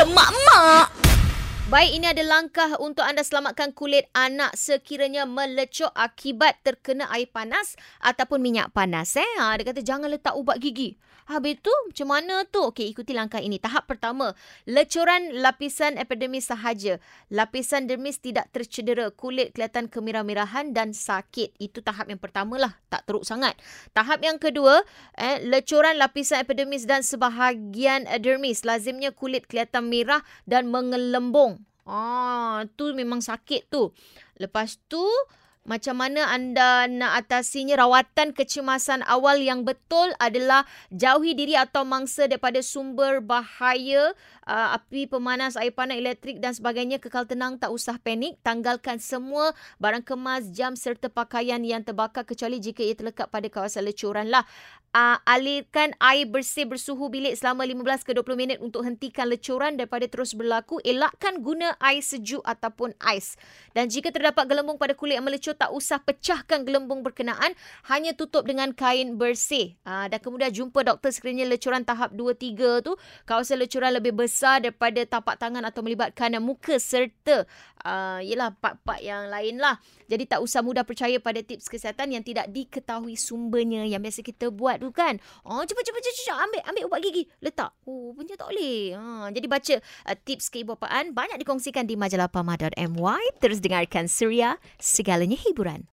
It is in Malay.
Mak-mak. Baik, ini ada langkah untuk anda selamatkan kulit anak sekiranya melecok akibat terkena air panas ataupun minyak panas. Eh? Ha, dia kata jangan letak ubat gigi. Habis tu macam mana tu? Okey, ikuti langkah ini. Tahap pertama, lecuran lapisan epidermis sahaja. Lapisan dermis tidak tercedera. Kulit kelihatan kemirah-mirahan dan sakit. Itu tahap yang pertama lah. Tak teruk sangat. Tahap yang kedua, eh, lecuran lapisan epidermis dan sebahagian dermis. Lazimnya kulit kelihatan merah dan mengelembung. Ah, tu memang sakit tu. Lepas tu, macam mana anda nak atasinya rawatan kecemasan awal yang betul adalah jauhi diri atau mangsa daripada sumber bahaya uh, api pemanas air panas elektrik dan sebagainya. Kekal tenang tak usah panik. Tanggalkan semua barang kemas jam serta pakaian yang terbakar kecuali jika ia terlekat pada kawasan lecuran lah. Uh, alirkan air bersih bersuhu bilik selama 15 ke 20 minit untuk hentikan lecuran daripada terus berlaku. Elakkan guna air sejuk ataupun ais. Dan jika terdapat gelembung pada kulit yang melecur kecoh tak usah pecahkan gelembung berkenaan hanya tutup dengan kain bersih. Uh, dan kemudian jumpa doktor sekiranya lecuran tahap 2 3 tu kawasan lecuran lebih besar daripada tapak tangan atau melibatkan muka serta uh, yalah part-part yang lain lah. Jadi tak usah mudah percaya pada tips kesihatan yang tidak diketahui sumbernya. Yang biasa kita buat tu kan. Oh cepat cepat cepat, cepat ambil ambil ubat gigi. Letak. Oh punya tak boleh. Ha, jadi baca uh, tips keibupaan banyak dikongsikan di majalah pama.my terus dengarkan Suria segalanya hiburan.